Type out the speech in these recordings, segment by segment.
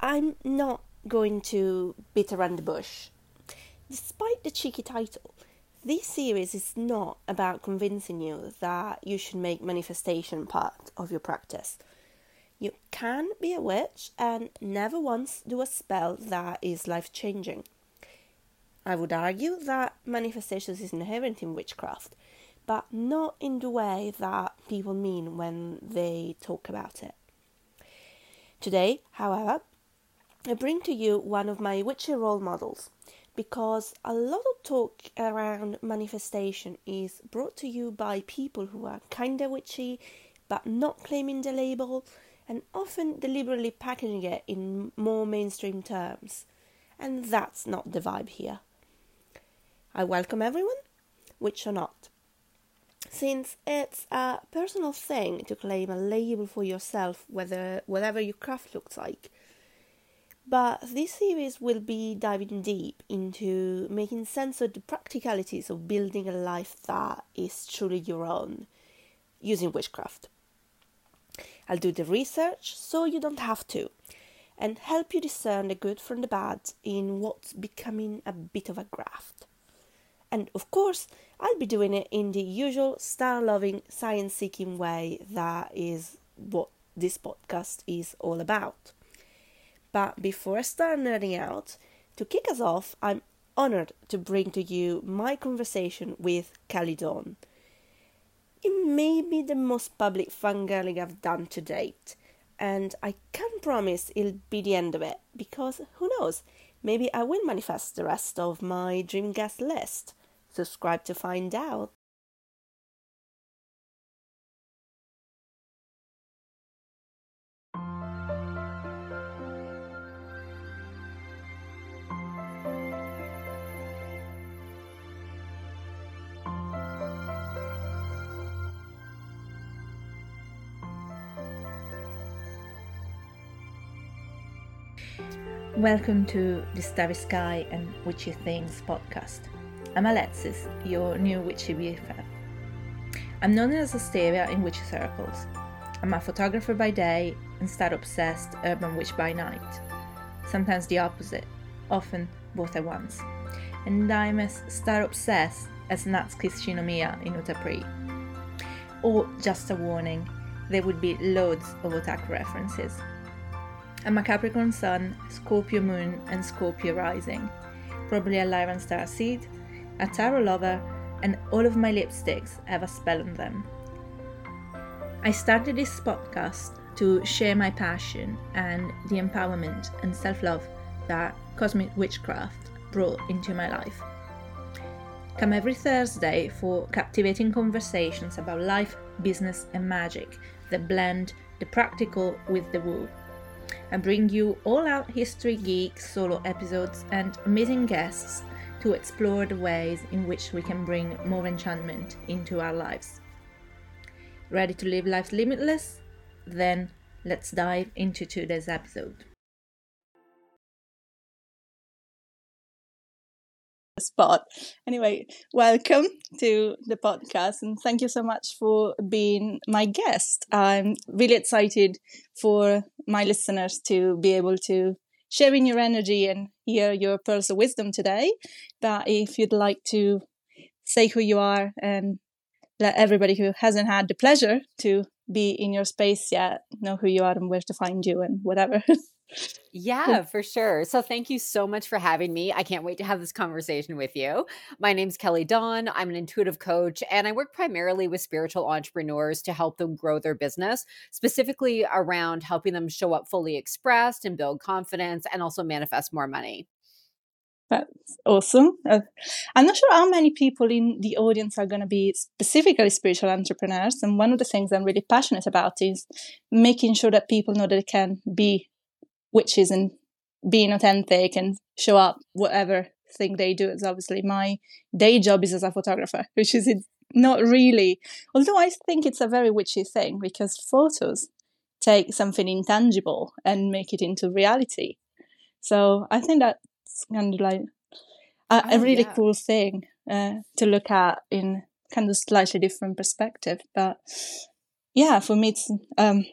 I'm not going to beat around the bush. Despite the cheeky title, this series is not about convincing you that you should make manifestation part of your practice. You can be a witch and never once do a spell that is life changing. I would argue that manifestation is inherent in witchcraft, but not in the way that people mean when they talk about it. Today, however, I bring to you one of my witchy role models because a lot of talk around manifestation is brought to you by people who are kinda witchy but not claiming the label and often deliberately packaging it in more mainstream terms. And that's not the vibe here. I welcome everyone, witch or not. Since it's a personal thing to claim a label for yourself, whether whatever your craft looks like. But this series will be diving deep into making sense of the practicalities of building a life that is truly your own using witchcraft. I'll do the research so you don't have to, and help you discern the good from the bad in what's becoming a bit of a graft. And of course, I'll be doing it in the usual star loving, science seeking way that is what this podcast is all about. But before I start nerding out, to kick us off, I'm honored to bring to you my conversation with Dawn it may be the most public fangirling I've done to date, and I can't promise it'll be the end of it because who knows, maybe I will manifest the rest of my dream guest list. Subscribe to find out. Welcome to the Starry Sky and Witchy Things podcast. I'm Alexis, your new witchy BFF. I'm known as Asteria in witchy circles. I'm a photographer by day and star obsessed urban witch by night. Sometimes the opposite, often both at once. And I'm as star obsessed as Natsuki Shinomiya in Utapri. Or just a warning, there would be loads of otaku references. I'm a Capricorn Sun, Scorpio Moon, and Scorpio Rising. Probably a Lyran Star Seed, a Tarot Lover, and all of my lipsticks have a spell on them. I started this podcast to share my passion and the empowerment and self love that cosmic witchcraft brought into my life. Come every Thursday for captivating conversations about life, business, and magic that blend the practical with the woo I bring you all out history geek solo episodes and amazing guests to explore the ways in which we can bring more enchantment into our lives. Ready to live life limitless? Then let's dive into today's episode. Spot. Anyway, welcome to the podcast and thank you so much for being my guest. I'm really excited for my listeners to be able to share in your energy and hear your pearls of wisdom today. But if you'd like to say who you are and let everybody who hasn't had the pleasure to be in your space yet know who you are and where to find you and whatever. Yeah, for sure. So thank you so much for having me. I can't wait to have this conversation with you. My name's Kelly Dawn. I'm an intuitive coach and I work primarily with spiritual entrepreneurs to help them grow their business, specifically around helping them show up fully expressed and build confidence and also manifest more money. That's awesome. Uh, I'm not sure how many people in the audience are going to be specifically spiritual entrepreneurs. And one of the things I'm really passionate about is making sure that people know that they can be witches and being authentic and show up whatever thing they do. is obviously my day job is as a photographer, which is not really, although I think it's a very witchy thing because photos take something intangible and make it into reality. So I think that's kind of like a, oh, a really yeah. cool thing uh, to look at in kind of slightly different perspective. But yeah, for me, it's um,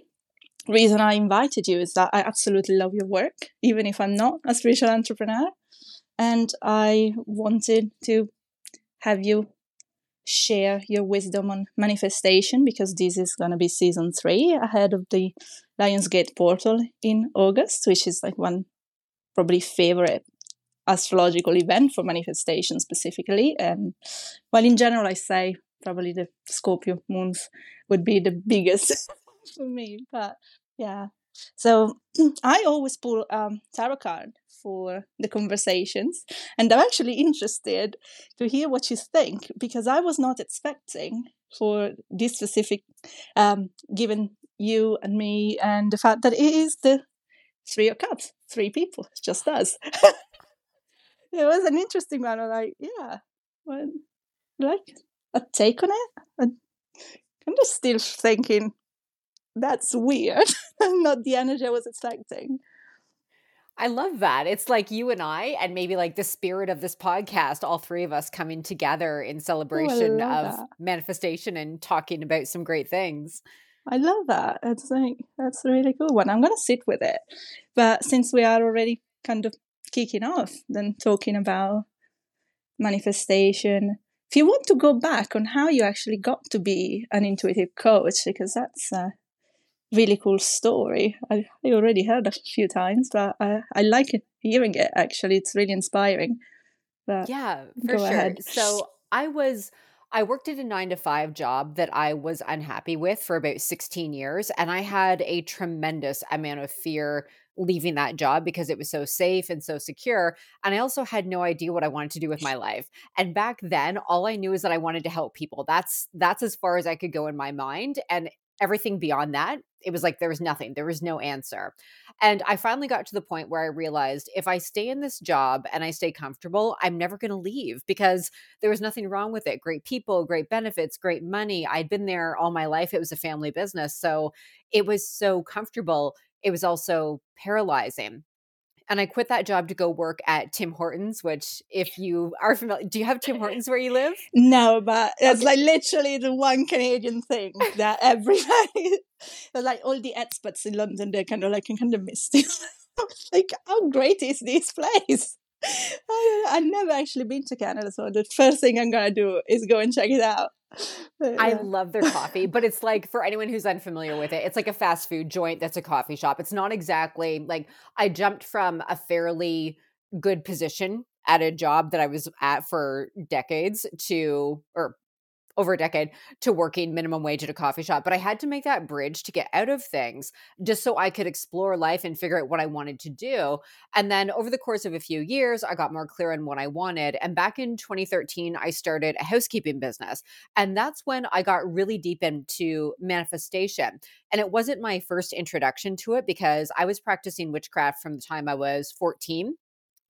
reason I invited you is that I absolutely love your work, even if I'm not a spiritual entrepreneur. And I wanted to have you share your wisdom on manifestation because this is going to be season three ahead of the Lionsgate portal in August, which is like one probably favorite astrological event for manifestation specifically. And well, in general, I say probably the Scorpio moons would be the biggest for me. But yeah, so I always pull um, tarot card for the conversations, and I'm actually interested to hear what you think because I was not expecting for this specific, um, given you and me, and the fact that it is the three of cups, three people, just us. it was an interesting one. I'm like, yeah, well, like a take on it. I'm just still thinking that's weird. Not the energy I was expecting. I love that. It's like you and I, and maybe like the spirit of this podcast, all three of us coming together in oh, celebration oh, of that. manifestation and talking about some great things. I love that. It's like that's a really cool one. I'm gonna sit with it. But since we are already kind of kicking off, then talking about manifestation, if you want to go back on how you actually got to be an intuitive coach, because that's a really cool story. I, I already heard a few times, but I, I like it, hearing it actually. It's really inspiring. But yeah, for sure. Ahead. So I was. I worked at a nine to five job that I was unhappy with for about 16 years. And I had a tremendous amount of fear leaving that job because it was so safe and so secure. And I also had no idea what I wanted to do with my life. And back then, all I knew is that I wanted to help people. That's that's as far as I could go in my mind. And everything beyond that, it was like there was nothing. There was no answer. And I finally got to the point where I realized if I stay in this job and I stay comfortable, I'm never going to leave because there was nothing wrong with it. Great people, great benefits, great money. I'd been there all my life. It was a family business. So it was so comfortable it was also paralyzing. And I quit that job to go work at Tim Hortons, which, if you are familiar, do you have Tim Hortons where you live? No, but it's okay. like literally the one Canadian thing that everybody, like all the expats in London, they're kind of like, kind of missed it. like, how great is this place? I've never actually been to Canada, so the first thing I'm gonna do is go and check it out. I love their coffee, but it's like for anyone who's unfamiliar with it, it's like a fast food joint that's a coffee shop. It's not exactly like I jumped from a fairly good position at a job that I was at for decades to or over a decade to working minimum wage at a coffee shop. But I had to make that bridge to get out of things just so I could explore life and figure out what I wanted to do. And then over the course of a few years, I got more clear on what I wanted. And back in 2013, I started a housekeeping business. And that's when I got really deep into manifestation. And it wasn't my first introduction to it because I was practicing witchcraft from the time I was 14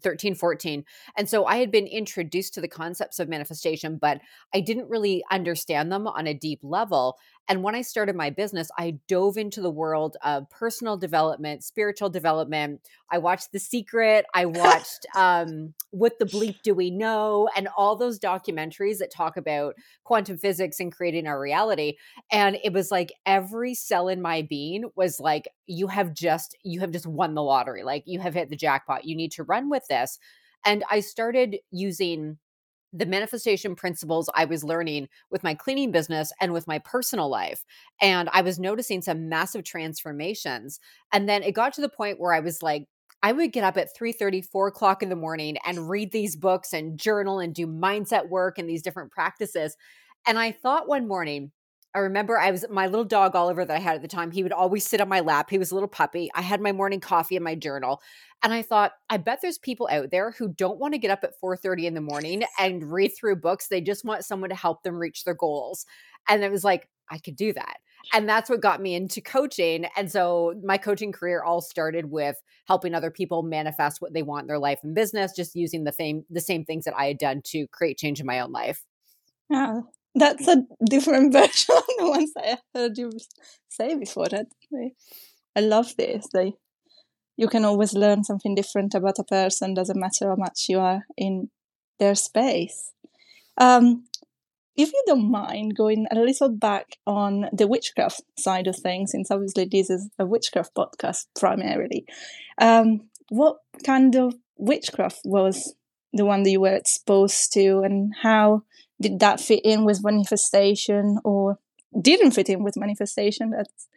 13, 14. And so I had been introduced to the concepts of manifestation, but I didn't really understand them on a deep level. And when I started my business, I dove into the world of personal development, spiritual development. I watched The Secret. I watched um, What the Bleep Do We Know? and all those documentaries that talk about quantum physics and creating our reality. And it was like every cell in my being was like, you have just, you have just won the lottery. Like you have hit the jackpot. You need to run with this. And I started using the manifestation principles I was learning with my cleaning business and with my personal life. And I was noticing some massive transformations. And then it got to the point where I was like, I would get up at 3 30, 4 o'clock in the morning and read these books and journal and do mindset work and these different practices. And I thought one morning, I remember I was my little dog Oliver that I had at the time. He would always sit on my lap. He was a little puppy. I had my morning coffee and my journal, and I thought, I bet there's people out there who don't want to get up at 4:30 in the morning and read through books. They just want someone to help them reach their goals. And it was like, I could do that. And that's what got me into coaching. And so my coaching career all started with helping other people manifest what they want in their life and business, just using the same the same things that I had done to create change in my own life. Yeah, that's a different version of the ones I heard you say before. That I love this. They, you can always learn something different about a person. Doesn't matter how much you are in their space. Um, if you don't mind going a little back on the witchcraft side of things, since obviously this is a witchcraft podcast primarily, um, what kind of witchcraft was the one that you were exposed to, and how did that fit in with manifestation or didn't fit in with manifestation? That's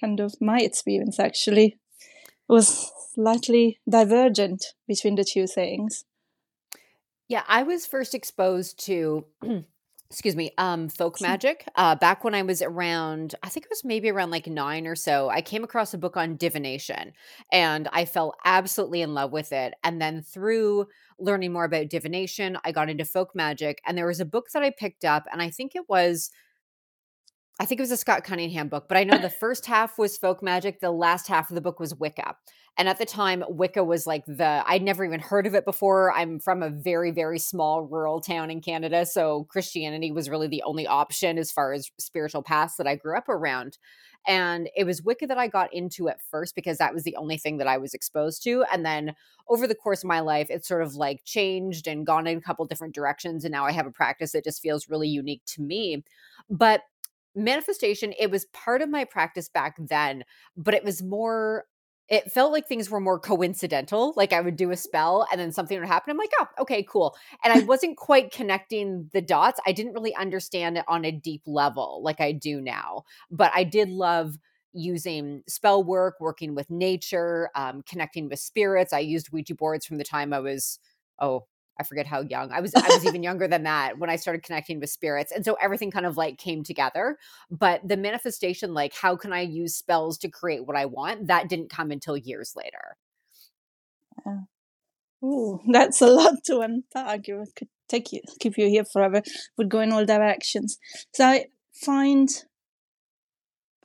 kind of my experience actually. It was slightly divergent between the two things. Yeah, I was first exposed to excuse me um folk magic uh back when i was around i think it was maybe around like nine or so i came across a book on divination and i fell absolutely in love with it and then through learning more about divination i got into folk magic and there was a book that i picked up and i think it was I think it was a Scott Cunningham book, but I know the first half was folk magic. The last half of the book was Wicca. And at the time, Wicca was like the, I'd never even heard of it before. I'm from a very, very small rural town in Canada. So Christianity was really the only option as far as spiritual paths that I grew up around. And it was Wicca that I got into at first because that was the only thing that I was exposed to. And then over the course of my life, it's sort of like changed and gone in a couple different directions. And now I have a practice that just feels really unique to me. But manifestation, it was part of my practice back then, but it was more it felt like things were more coincidental. Like I would do a spell and then something would happen. I'm like, oh, okay, cool. And I wasn't quite connecting the dots. I didn't really understand it on a deep level like I do now. But I did love using spell work, working with nature, um, connecting with spirits. I used Ouija boards from the time I was, oh, I forget how young I was. I was even younger than that when I started connecting with spirits. And so everything kind of like came together. But the manifestation, like, how can I use spells to create what I want? That didn't come until years later. Yeah. Ooh, that's a lot to unpack. It could take you, keep you here forever. Would go in all directions. So I find,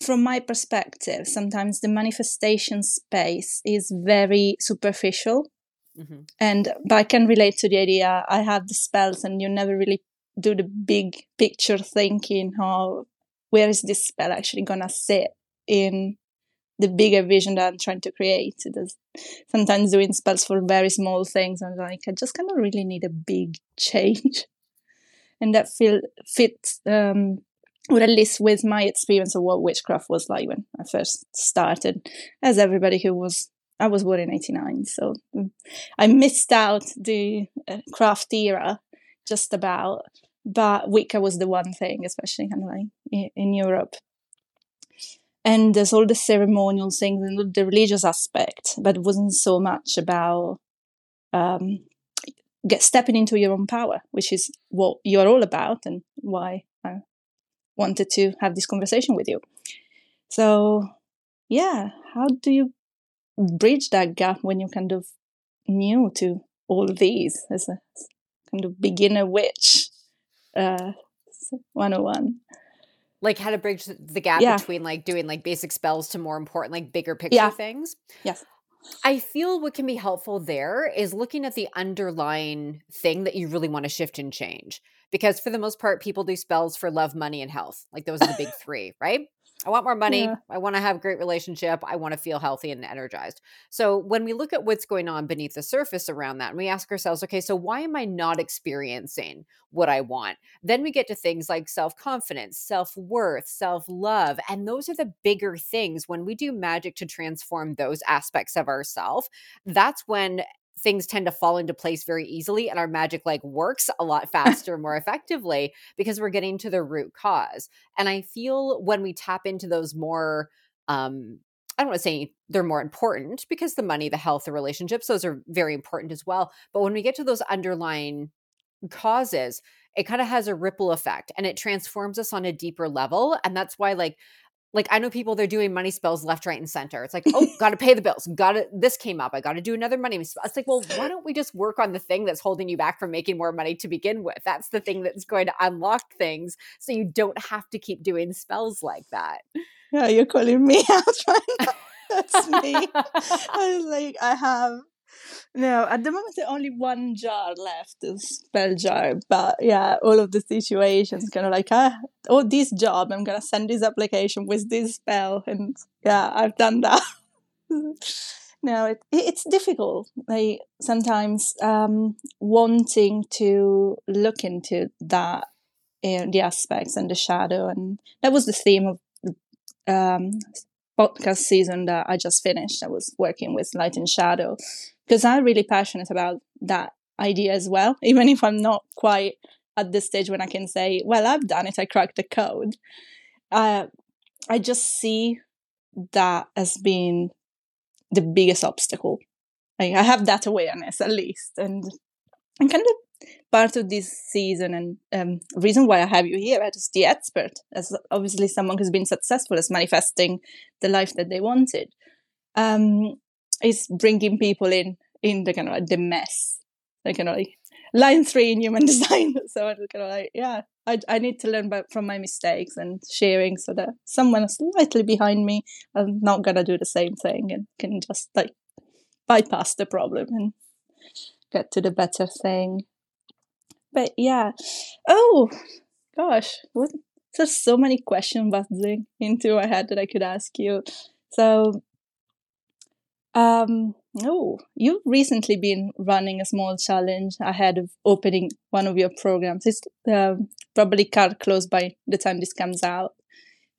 from my perspective, sometimes the manifestation space is very superficial Mm-hmm. And but I can relate to the idea. I have the spells, and you never really do the big picture thinking. How where is this spell actually gonna sit in the bigger vision that I'm trying to create? There's sometimes doing spells for very small things, and like I just kind of really need a big change, and that feel fits. Um, or at least with my experience of what witchcraft was like when I first started, as everybody who was I was born in 89, so mm, I missed out the uh, craft era just about. But Wicca was the one thing, especially kind of like in, Europe. And there's all the ceremonial things and the religious aspect, but it wasn't so much about um, get stepping into your own power, which is what you're all about and why I wanted to have this conversation with you. So, yeah, how do you bridge that gap when you're kind of new to all these as a kind of beginner witch uh 101 like how to bridge the gap yeah. between like doing like basic spells to more important like bigger picture yeah. things yes I feel what can be helpful there is looking at the underlying thing that you really want to shift and change. Because for the most part, people do spells for love, money, and health. Like those are the big three, right? I want more money. Yeah. I want to have a great relationship. I want to feel healthy and energized. So when we look at what's going on beneath the surface around that and we ask ourselves, okay, so why am I not experiencing what I want? Then we get to things like self-confidence, self-worth, self-love, and those are the bigger things when we do magic to transform those aspects of ourself. That's when things tend to fall into place very easily and our magic like works a lot faster more effectively because we're getting to the root cause and i feel when we tap into those more um I don't want to say they're more important because the money, the health, the relationships, those are very important as well. But when we get to those underlying causes, it kind of has a ripple effect and it transforms us on a deeper level. And that's why, like, like I know people they're doing money spells left, right, and center. It's like, oh, got to pay the bills. Got to this came up. I got to do another money spell. It's like, well, why don't we just work on the thing that's holding you back from making more money to begin with? That's the thing that's going to unlock things, so you don't have to keep doing spells like that. Yeah, you're calling me out right now. That's me. I like I have no, at the moment, there's only one jar left, spell jar. But yeah, all of the situations kind of like, ah, oh, this job, I'm gonna send this application with this spell, and yeah, I've done that. no, it, it's difficult. Like sometimes um, wanting to look into that uh, the aspects and the shadow, and that was the theme of the um, podcast season that I just finished. I was working with light and shadow because I'm really passionate about that idea as well, even if I'm not quite at the stage when I can say, "Well, I've done it. I cracked the code." Uh, I just see that as being the biggest obstacle. Like, I have that awareness at least, and and kind of part of this season and um, reason why I have you here as the expert, as obviously someone who's been successful as manifesting the life that they wanted, um, is bringing people in in the kind of like the mess, like you know, like line three in human design. so I'm kind of like, yeah, I, I need to learn by, from my mistakes and sharing so that someone slightly behind me I'm not gonna do the same thing and can just like bypass the problem and get to the better thing. But yeah, oh gosh, what, there's so many questions buzzing into my head that I could ask you. So um, oh, you've recently been running a small challenge ahead of opening one of your programs. It's uh, probably cut close by the time this comes out.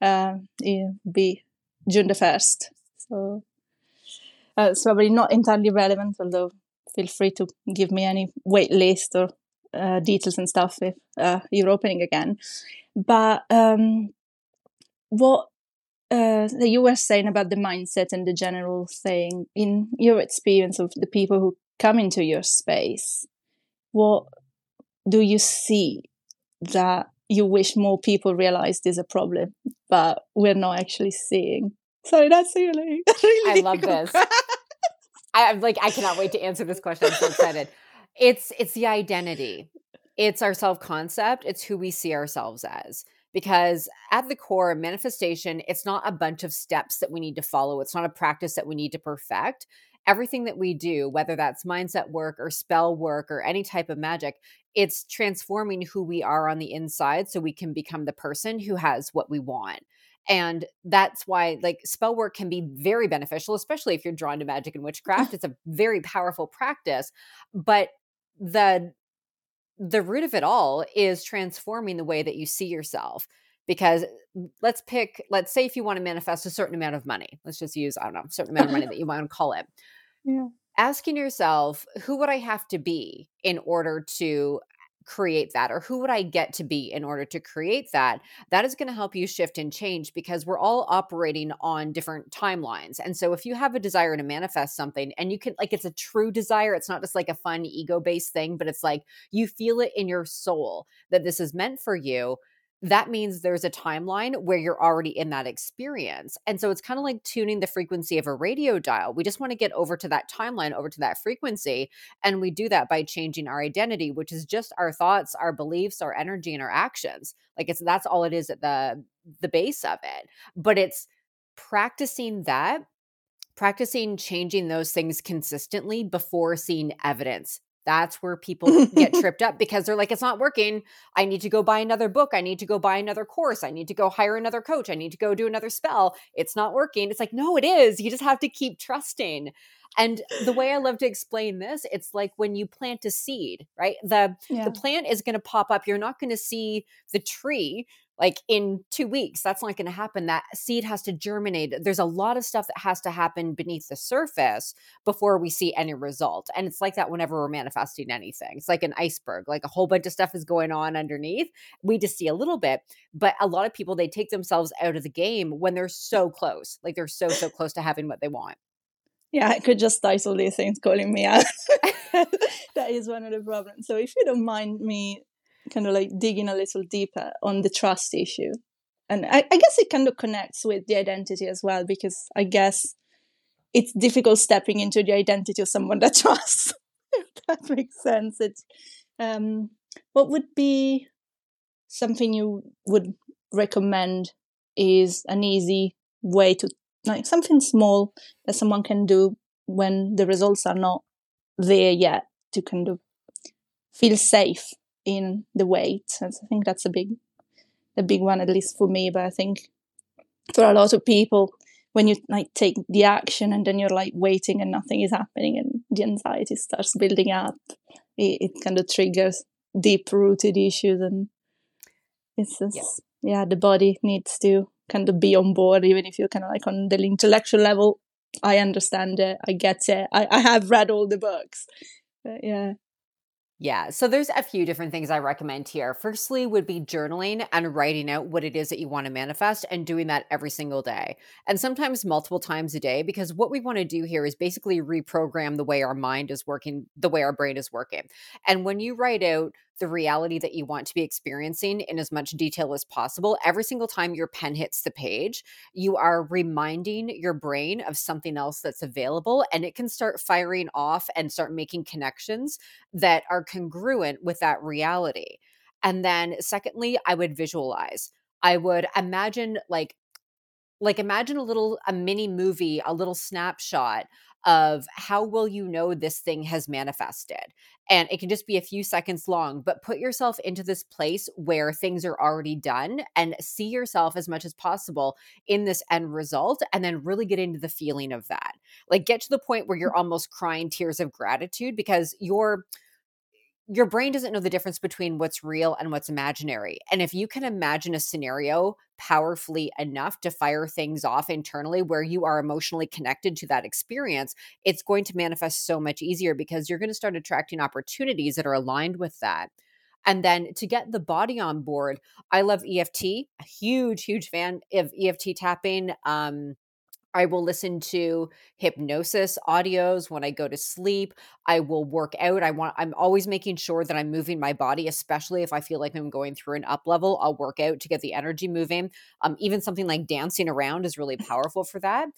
Uh, it'll be June the 1st. So uh, it's probably not entirely relevant, although feel free to give me any wait list or uh, details and stuff if uh, you're opening again. But um, what uh, that you were saying about the mindset and the general thing in your experience of the people who come into your space what do you see that you wish more people realized is a problem but we're not actually seeing? Sorry that's really, really i love this. I, i'm like i cannot wait to answer this question. I'm so excited. It's it's the identity. It's our self concept it's who we see ourselves as because at the core manifestation it's not a bunch of steps that we need to follow. It's not a practice that we need to perfect. Everything that we do whether that's mindset work or spell work or any type of magic it's transforming who we are on the inside so we can become the person who has what we want. And that's why like spell work can be very beneficial especially if you're drawn to magic and witchcraft. It's a very powerful practice but the the root of it all is transforming the way that you see yourself because mm, let's pick let's say if you want to manifest a certain amount of money let's just use i don't know a certain amount of money that you want to call it. Yeah. Asking yourself who would i have to be in order to create that or who would I get to be in order to create that that is going to help you shift and change because we're all operating on different timelines. And so if you have a desire to manifest something and you can like it's a true desire it's not just like a fun ego based thing but it's like you feel it in your soul that this is meant for you that means there's a timeline where you're already in that experience. And so it's kind of like tuning the frequency of a radio dial. We just want to get over to that timeline, over to that frequency. And we do that by changing our identity, which is just our thoughts, our beliefs, our energy, and our actions. Like it's that's all it is at the the base of it. But it's practicing that practicing changing those things consistently before seeing evidence that's where people get tripped up because they're like, it's not working. I need to go buy another book. I need to go buy another course. I need to go hire another coach. I need to go do another spell. It's not working. It's like, no, it is. You just have to keep trusting. And the way I love to explain this, it's like when you plant a seed, right? The yeah. the plant is going to pop up. You're not going to see the tree like in two weeks that's not going to happen that seed has to germinate there's a lot of stuff that has to happen beneath the surface before we see any result and it's like that whenever we're manifesting anything it's like an iceberg like a whole bunch of stuff is going on underneath we just see a little bit but a lot of people they take themselves out of the game when they're so close like they're so so close to having what they want yeah, I could just title these things calling me out. that is one of the problems. So if you don't mind me kind of like digging a little deeper on the trust issue. And I, I guess it kind of connects with the identity as well, because I guess it's difficult stepping into the identity of someone that trusts. if that makes sense. It's um, what would be something you would recommend is an easy way to like something small that someone can do when the results are not there yet to kind of feel safe in the wait. And I think that's a big, a big one, at least for me. But I think for a lot of people, when you like take the action and then you're like waiting and nothing is happening and the anxiety starts building up, it, it kind of triggers deep rooted issues and It's just, yeah. yeah, the body needs to kind of be on board, even if you're kind of like on the intellectual level. I understand it. I get it. I, I have read all the books. But yeah. Yeah. So there's a few different things I recommend here. Firstly, would be journaling and writing out what it is that you want to manifest and doing that every single day. And sometimes multiple times a day, because what we want to do here is basically reprogram the way our mind is working, the way our brain is working. And when you write out the reality that you want to be experiencing in as much detail as possible. Every single time your pen hits the page, you are reminding your brain of something else that's available, and it can start firing off and start making connections that are congruent with that reality. And then, secondly, I would visualize. I would imagine like like imagine a little a mini movie a little snapshot of how will you know this thing has manifested? And it can just be a few seconds long but put yourself into this place where things are already done and see yourself as much as possible in this end result and then really get into the feeling of that. Like get to the point where you're mm. almost crying tears of gratitude because you're your brain doesn't know the difference between what's real and what's imaginary. And if you can imagine a scenario powerfully enough to fire things off internally where you are emotionally connected to that experience, it's going to manifest so much easier because you're going to start attracting opportunities that are aligned with that. And then to get the body on board, I love EFT, a huge, huge fan of EFT tapping. Um, I will listen to hypnosis audios when I go to sleep. I will work out. I want I'm always making sure that I'm moving my body, especially if I feel like I'm going through an up level. I'll work out to get the energy moving. Um, even something like dancing around is really powerful for that.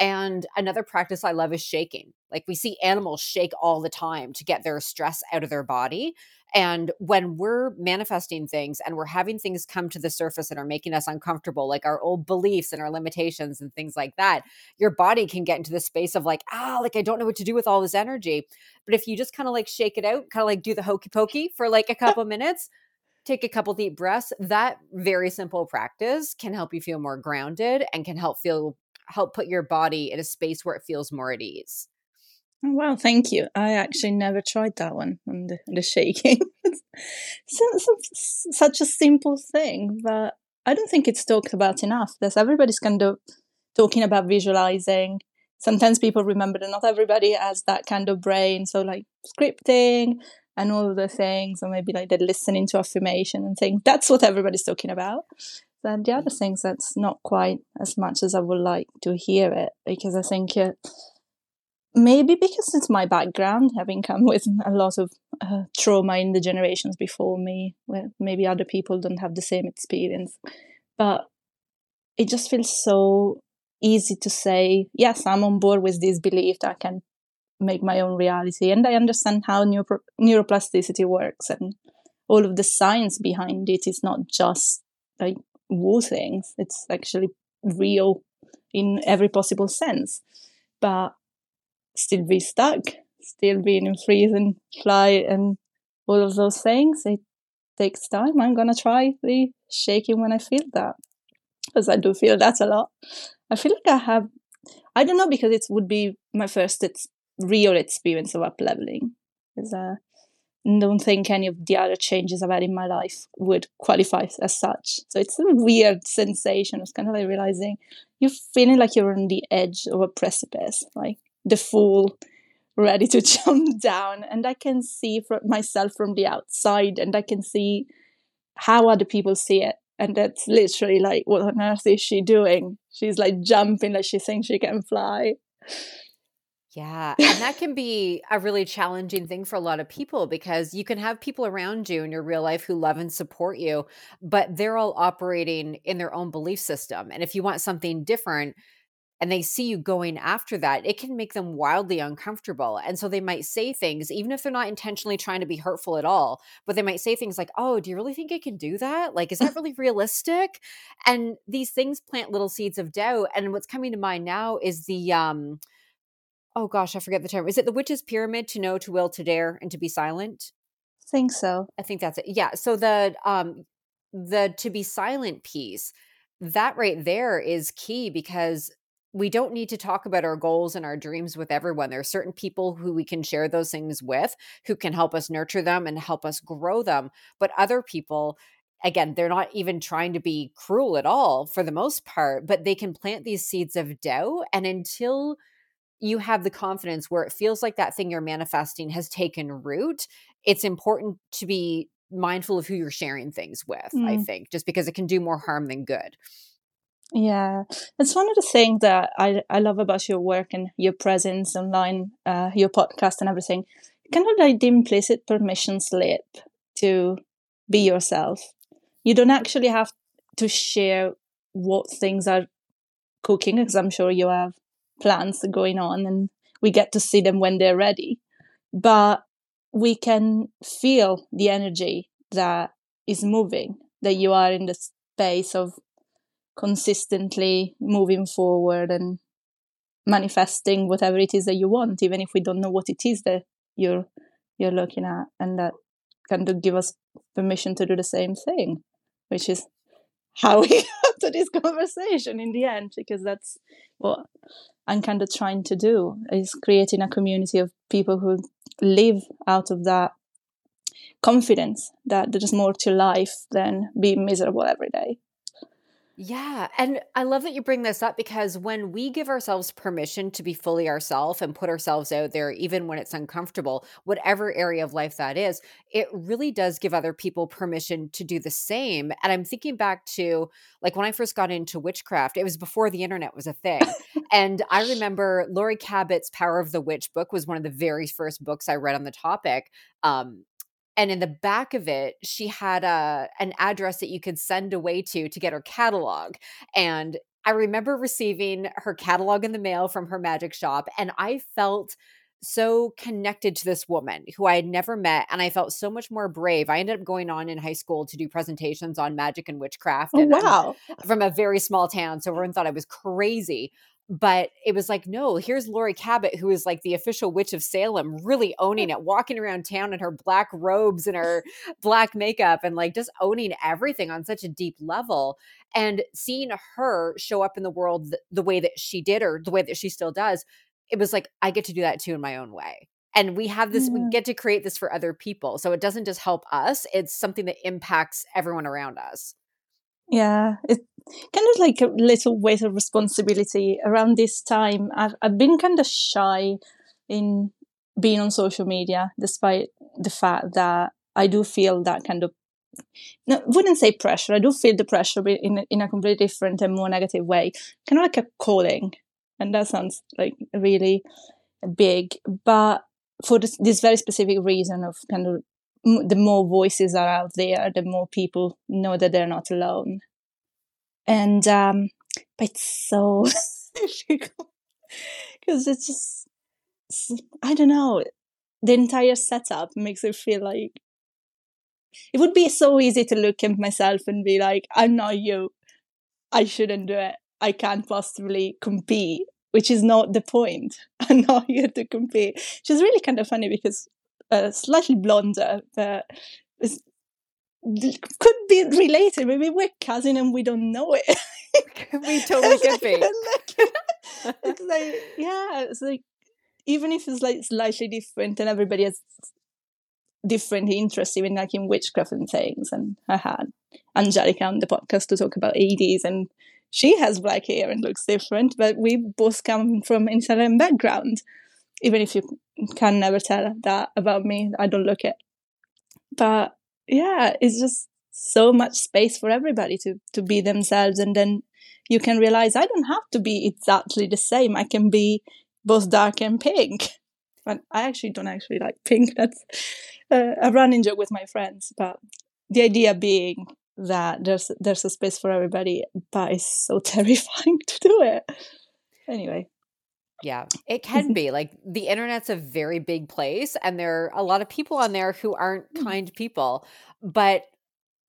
And another practice I love is shaking. Like we see animals shake all the time to get their stress out of their body. And when we're manifesting things and we're having things come to the surface and are making us uncomfortable, like our old beliefs and our limitations and things like that, your body can get into the space of like, ah, like I don't know what to do with all this energy. But if you just kind of like shake it out, kind of like do the hokey pokey for like a couple minutes, take a couple deep breaths, that very simple practice can help you feel more grounded and can help feel help put your body in a space where it feels more at ease. Wow, thank you. I actually never tried that one on the, the shaking. it's such a simple thing, but I don't think it's talked about enough. There's everybody's kind of talking about visualizing. Sometimes people remember that not everybody has that kind of brain. So, like scripting and all the things, or maybe like the listening to affirmation and things. That's what everybody's talking about. Then the other things that's not quite as much as I would like to hear it because I think it maybe because it's my background, having come with a lot of uh, trauma in the generations before me, where maybe other people don't have the same experience. But it just feels so easy to say, yes, I'm on board with this belief that I can make my own reality. And I understand how neuro- neuroplasticity works and all of the science behind it is not just like woo things, it's actually real in every possible sense. But still be stuck, still being in freeze and fly and all of those things. It takes time. I'm gonna try the shaking when I feel that, because I do feel that a lot. I feel like I have. I don't know because it would be my first it's real experience of up leveling. Because I don't think any of the other changes I've had in my life would qualify as such. So it's a weird sensation. It's kind of like realizing you're feeling like you're on the edge of a precipice, like the fool ready to jump down and i can see from myself from the outside and i can see how other people see it and that's literally like what on earth is she doing she's like jumping like she thinks she can fly yeah. And that can be a really challenging thing for a lot of people because you can have people around you in your real life who love and support you, but they're all operating in their own belief system. And if you want something different, and they see you going after that, it can make them wildly uncomfortable. And so they might say things, even if they're not intentionally trying to be hurtful at all, but they might say things like, Oh, do you really think I can do that? Like, is that really realistic? And these things plant little seeds of doubt. And what's coming to mind now is the, um, oh gosh, I forget the term. Is it the witch's pyramid to know, to will, to dare, and to be silent? I think so. I think that's it. Yeah. So the, um, the to be silent piece, that right there is key because we don't need to talk about our goals and our dreams with everyone. There are certain people who we can share those things with who can help us nurture them and help us grow them. But other people, again, they're not even trying to be cruel at all for the most part, but they can plant these seeds of doubt. And until you have the confidence where it feels like that thing you're manifesting has taken root, it's important to be mindful of who you're sharing things with, mm. I think, just because it can do more harm than good. Yeah, it's one of the things that I I love about your work and your presence online, uh, your podcast and everything. Kind of like the implicit permission slip to be yourself. You don't actually have to share what things are cooking, because I'm sure you have plans going on, and we get to see them when they're ready. But we can feel the energy that is moving, that you are in the space of consistently moving forward and manifesting whatever it is that you want, even if we don't know what it is that you're you're looking at, and that kind of give us permission to do the same thing, which is how we got to this conversation in the end, because that's what I'm kind of trying to do is creating a community of people who live out of that confidence that there's more to life than being miserable every day. Yeah. And I love that you bring this up because when we give ourselves permission to be fully ourselves and put ourselves out there, even when it's uncomfortable, whatever area of life that is, it really does give other people permission to do the same. And I'm thinking back to like when I first got into witchcraft, it was before the internet was a thing. and I remember Laurie Cabot's Power of the Witch book was one of the very first books I read on the topic. Um, and in the back of it she had a an address that you could send away to to get her catalog and i remember receiving her catalog in the mail from her magic shop and i felt so connected to this woman who I had never met, and I felt so much more brave. I ended up going on in high school to do presentations on magic and witchcraft. Oh, and um, wow! I'm from a very small town, so everyone thought I was crazy but it was like no here's laurie cabot who is like the official witch of salem really owning it walking around town in her black robes and her black makeup and like just owning everything on such a deep level. And seeing her show up in the world the, the way that she did or the way that she still does it was like i get to do that too in my own way. And we have this yeah. we get to create this for other people so it doesn't just help us it's something that impacts everyone around us yeah, it's kind of like a little weight of responsibility around this time. I've I've been kind of shy in being on social media, despite the fact that I do feel that kind of no, wouldn't say pressure. I do feel the pressure, but in in a completely different and more negative way, kind of like a calling, and that sounds like really big. But for this, this very specific reason of kind of the more voices are out there, the more people know that they're not alone. And um, but it's so difficult because it's just I don't know. The entire setup makes it feel like it would be so easy to look at myself and be like, "I'm not you. I shouldn't do it. I can't possibly compete." Which is not the point. I'm not here to compete. Which is really kind of funny because uh, slightly blonder, but is, could be related. Maybe we're cousin and we don't know it. we totally could be. it's like yeah, it's like even if it's like slightly different and everybody has different interests, even like in witchcraft and things. And I had Angelica on the podcast to talk about 80s and she has black hair and looks different, but we both come from an Italian background even if you can never tell that about me, I don't look it. But yeah, it's just so much space for everybody to to be themselves, and then you can realize I don't have to be exactly the same. I can be both dark and pink. But I actually don't actually like pink. That's uh, a running joke with my friends. But the idea being that there's there's a space for everybody, but it's so terrifying to do it. Anyway, yeah, it can be. Like the internet's a very big place and there are a lot of people on there who aren't mm. kind people. But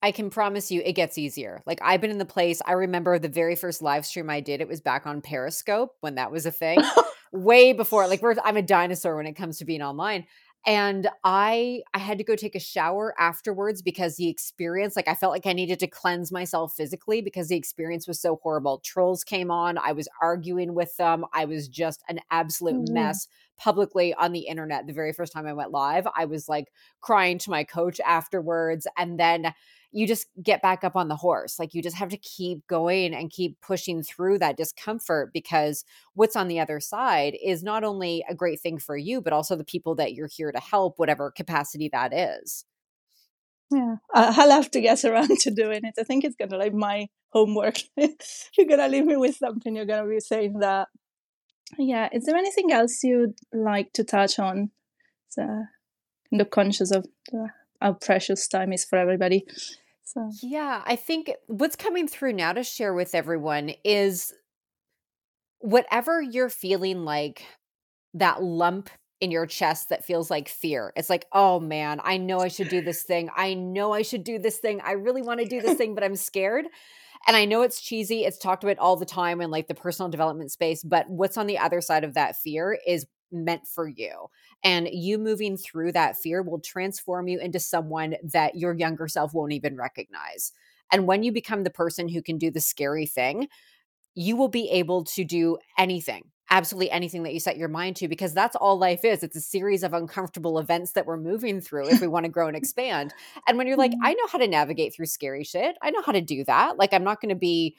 I can promise you it gets easier. Like I've been in the place, I remember the very first live stream I did, it was back on Periscope when that was a thing. Way before, like I'm a dinosaur when it comes to being online and i i had to go take a shower afterwards because the experience like i felt like i needed to cleanse myself physically because the experience was so horrible trolls came on i was arguing with them i was just an absolute mm. mess publicly on the internet the very first time i went live i was like crying to my coach afterwards and then you just get back up on the horse. Like you just have to keep going and keep pushing through that discomfort because what's on the other side is not only a great thing for you, but also the people that you're here to help, whatever capacity that is. Yeah, I'll have to get around to doing it. I think it's gonna like my homework. you're gonna leave me with something. You're gonna be saying that. Yeah. Is there anything else you'd like to touch on? So, the conscious of the, how precious time is for everybody. So yeah, I think what's coming through now to share with everyone is whatever you're feeling like that lump in your chest that feels like fear. It's like, oh man, I know I should do this thing. I know I should do this thing. I really want to do this thing, but I'm scared. And I know it's cheesy. It's talked about all the time in like the personal development space, but what's on the other side of that fear is meant for you. And you moving through that fear will transform you into someone that your younger self won't even recognize. And when you become the person who can do the scary thing, you will be able to do anything, absolutely anything that you set your mind to, because that's all life is. It's a series of uncomfortable events that we're moving through if we want to grow and expand. And when you're like, mm-hmm. I know how to navigate through scary shit, I know how to do that. Like, I'm not going to be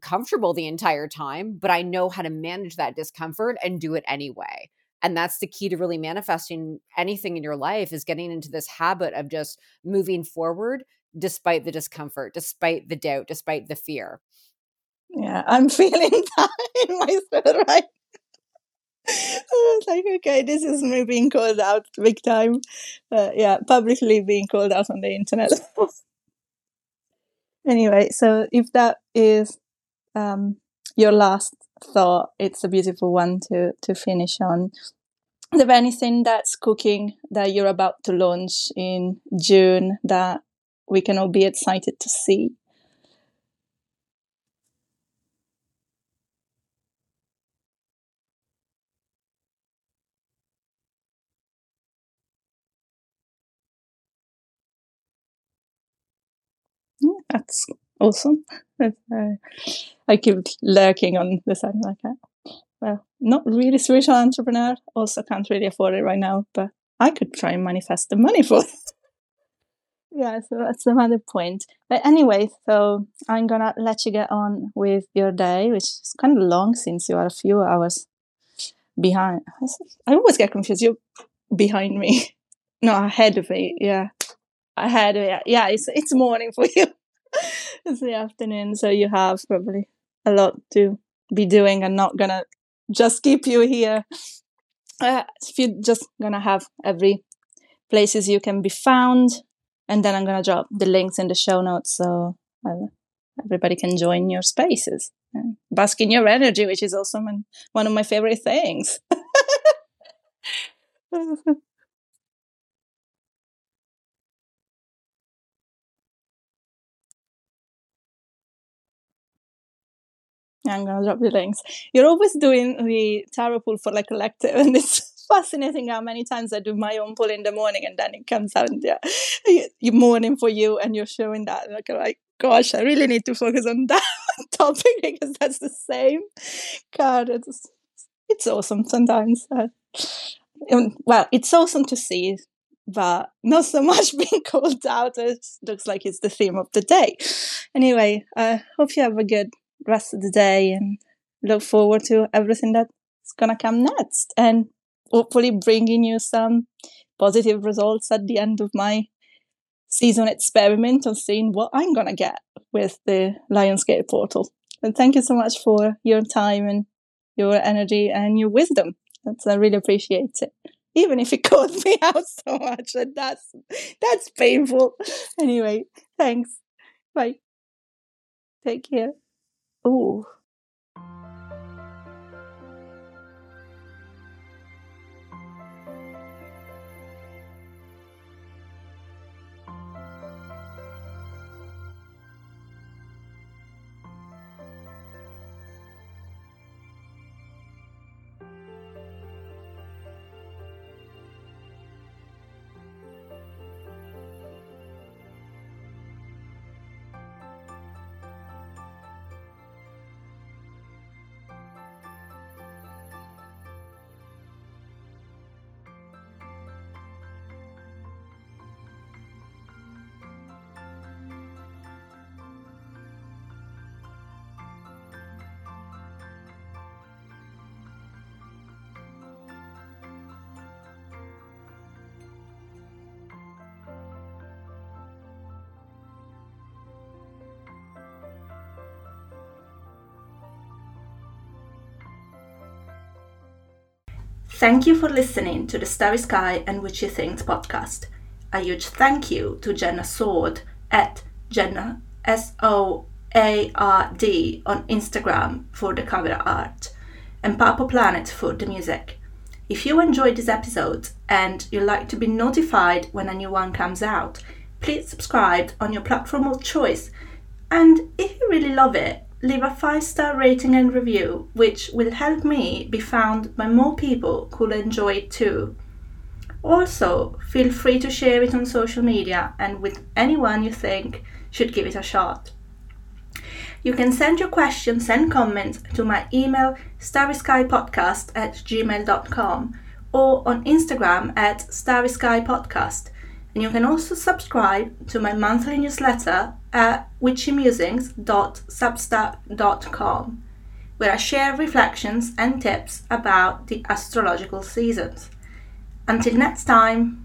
comfortable the entire time, but I know how to manage that discomfort and do it anyway and that's the key to really manifesting anything in your life is getting into this habit of just moving forward despite the discomfort despite the doubt despite the fear yeah i'm feeling that in myself right I was like, okay, this is me being called out big time. Uh, yeah, publicly being called out on the internet. anyway, so if that is um, your last thought, it's a beautiful one to to finish on Is there anything that's cooking that you're about to launch in June that we can all be excited to see? That's awesome. uh, I keep lurking on the side like that well, not really spiritual entrepreneur. Also, can't really afford it right now, but I could try and manifest the money for it. yeah, so that's another point. But anyway, so I'm gonna let you get on with your day, which is kind of long since you are a few hours behind. I always get confused. You're behind me, no, ahead of me. Yeah, ahead of me. Yeah, it's it's morning for you. it's the afternoon, so you have probably a lot to be doing and not gonna just keep you here. Uh, if you're just gonna have every places you can be found, and then I'm gonna drop the links in the show notes so uh, everybody can join your spaces and bask in your energy, which is also one of my favorite things. I'm gonna drop the links. You're always doing the tarot pull for like collective, and it's fascinating how many times I do my own pull in the morning, and then it comes out, yeah, you morning for you, and you're showing that. Like, like, gosh, I really need to focus on that topic because that's the same card. It's it's awesome sometimes. Uh, well, it's awesome to see, but not so much being called out. It looks like it's the theme of the day. Anyway, I uh, hope you have a good rest of the day and look forward to everything that's gonna come next and hopefully bringing you some positive results at the end of my season experiment of seeing what I'm gonna get with the Lionsgate portal. And thank you so much for your time and your energy and your wisdom. That's I really appreciate it. Even if it called me out so much, and that's that's painful. Anyway, thanks. Bye. Take care. Ooh. Thank you for listening to the Starry Sky and Witchy Things podcast. A huge thank you to Jenna Soard at Jenna S O A R D on Instagram for the cover art and Purple Planet for the music. If you enjoyed this episode and you'd like to be notified when a new one comes out, please subscribe on your platform of choice. And if you really love it, leave a five star rating and review, which will help me be found by more people who'll enjoy it too. Also, feel free to share it on social media and with anyone you think should give it a shot. You can send your questions and comments to my email starryskypodcast at gmail.com or on Instagram at starryskypodcast. And you can also subscribe to my monthly newsletter at witchymusings.substack.com, where I share reflections and tips about the astrological seasons. Until next time.